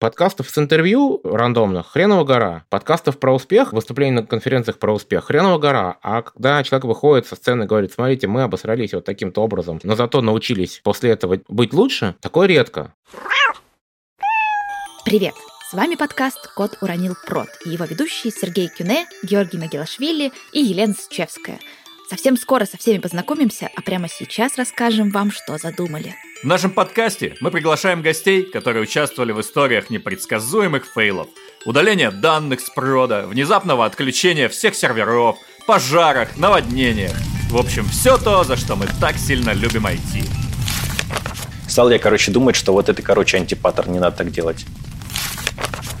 Подкастов с интервью рандомных хреново гора. Подкастов про успех, выступлений на конференциях про успех хреново гора. А когда человек выходит со сцены и говорит, смотрите, мы обосрались вот таким-то образом, но зато научились после этого быть лучше, такое редко. Привет! С вами подкаст «Кот уронил прот» и его ведущие Сергей Кюне, Георгий Магилашвили и Елена Счевская. Совсем скоро со всеми познакомимся, а прямо сейчас расскажем вам, что задумали – в нашем подкасте мы приглашаем гостей, которые участвовали в историях непредсказуемых фейлов, удаления данных с прода, внезапного отключения всех серверов, пожарах, наводнениях. В общем, все то, за что мы так сильно любим IT. Стал я, короче, думать, что вот это, короче, антипаттерн, не надо так делать.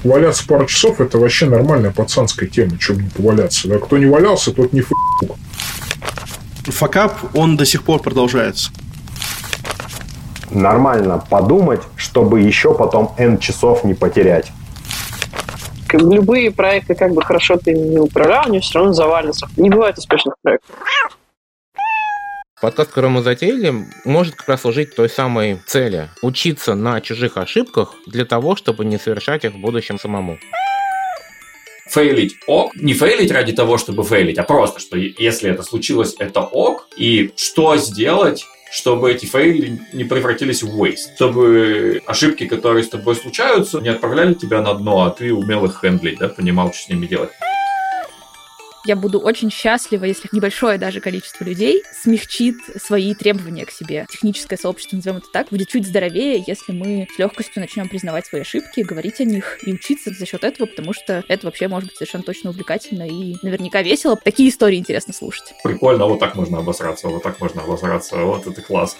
Валяться пару часов – это вообще нормальная пацанская тема, чем не поваляться. Да? Кто не валялся, тот не фу. Факап, он до сих пор продолжается нормально подумать, чтобы еще потом N часов не потерять. Любые проекты, как бы хорошо ты не управлял, они все равно завалятся. Не бывает успешных проектов. Подкаст, который мы затеяли, может как раз служить той самой цели – учиться на чужих ошибках для того, чтобы не совершать их в будущем самому фейлить ок. Не фейлить ради того, чтобы фейлить, а просто, что если это случилось, это ок. И что сделать, чтобы эти фейли не превратились в waste, чтобы ошибки, которые с тобой случаются, не отправляли тебя на дно, а ты умел их хендлить, да, понимал, что с ними делать. Я буду очень счастлива, если небольшое даже количество людей смягчит свои требования к себе. Техническое сообщество, назовем это так, будет чуть здоровее, если мы с легкостью начнем признавать свои ошибки, говорить о них и учиться за счет этого, потому что это вообще может быть совершенно точно увлекательно и наверняка весело. Такие истории интересно слушать. Прикольно, вот так можно обосраться, вот так можно обосраться, вот это класс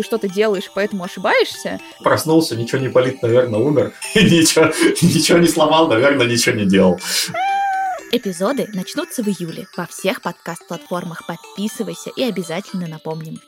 ты что-то делаешь, поэтому ошибаешься. Проснулся, ничего не болит, наверное, умер. ничего, ничего не сломал, наверное, ничего не делал. Эпизоды начнутся в июле во всех подкаст-платформах. Подписывайся и обязательно напомним.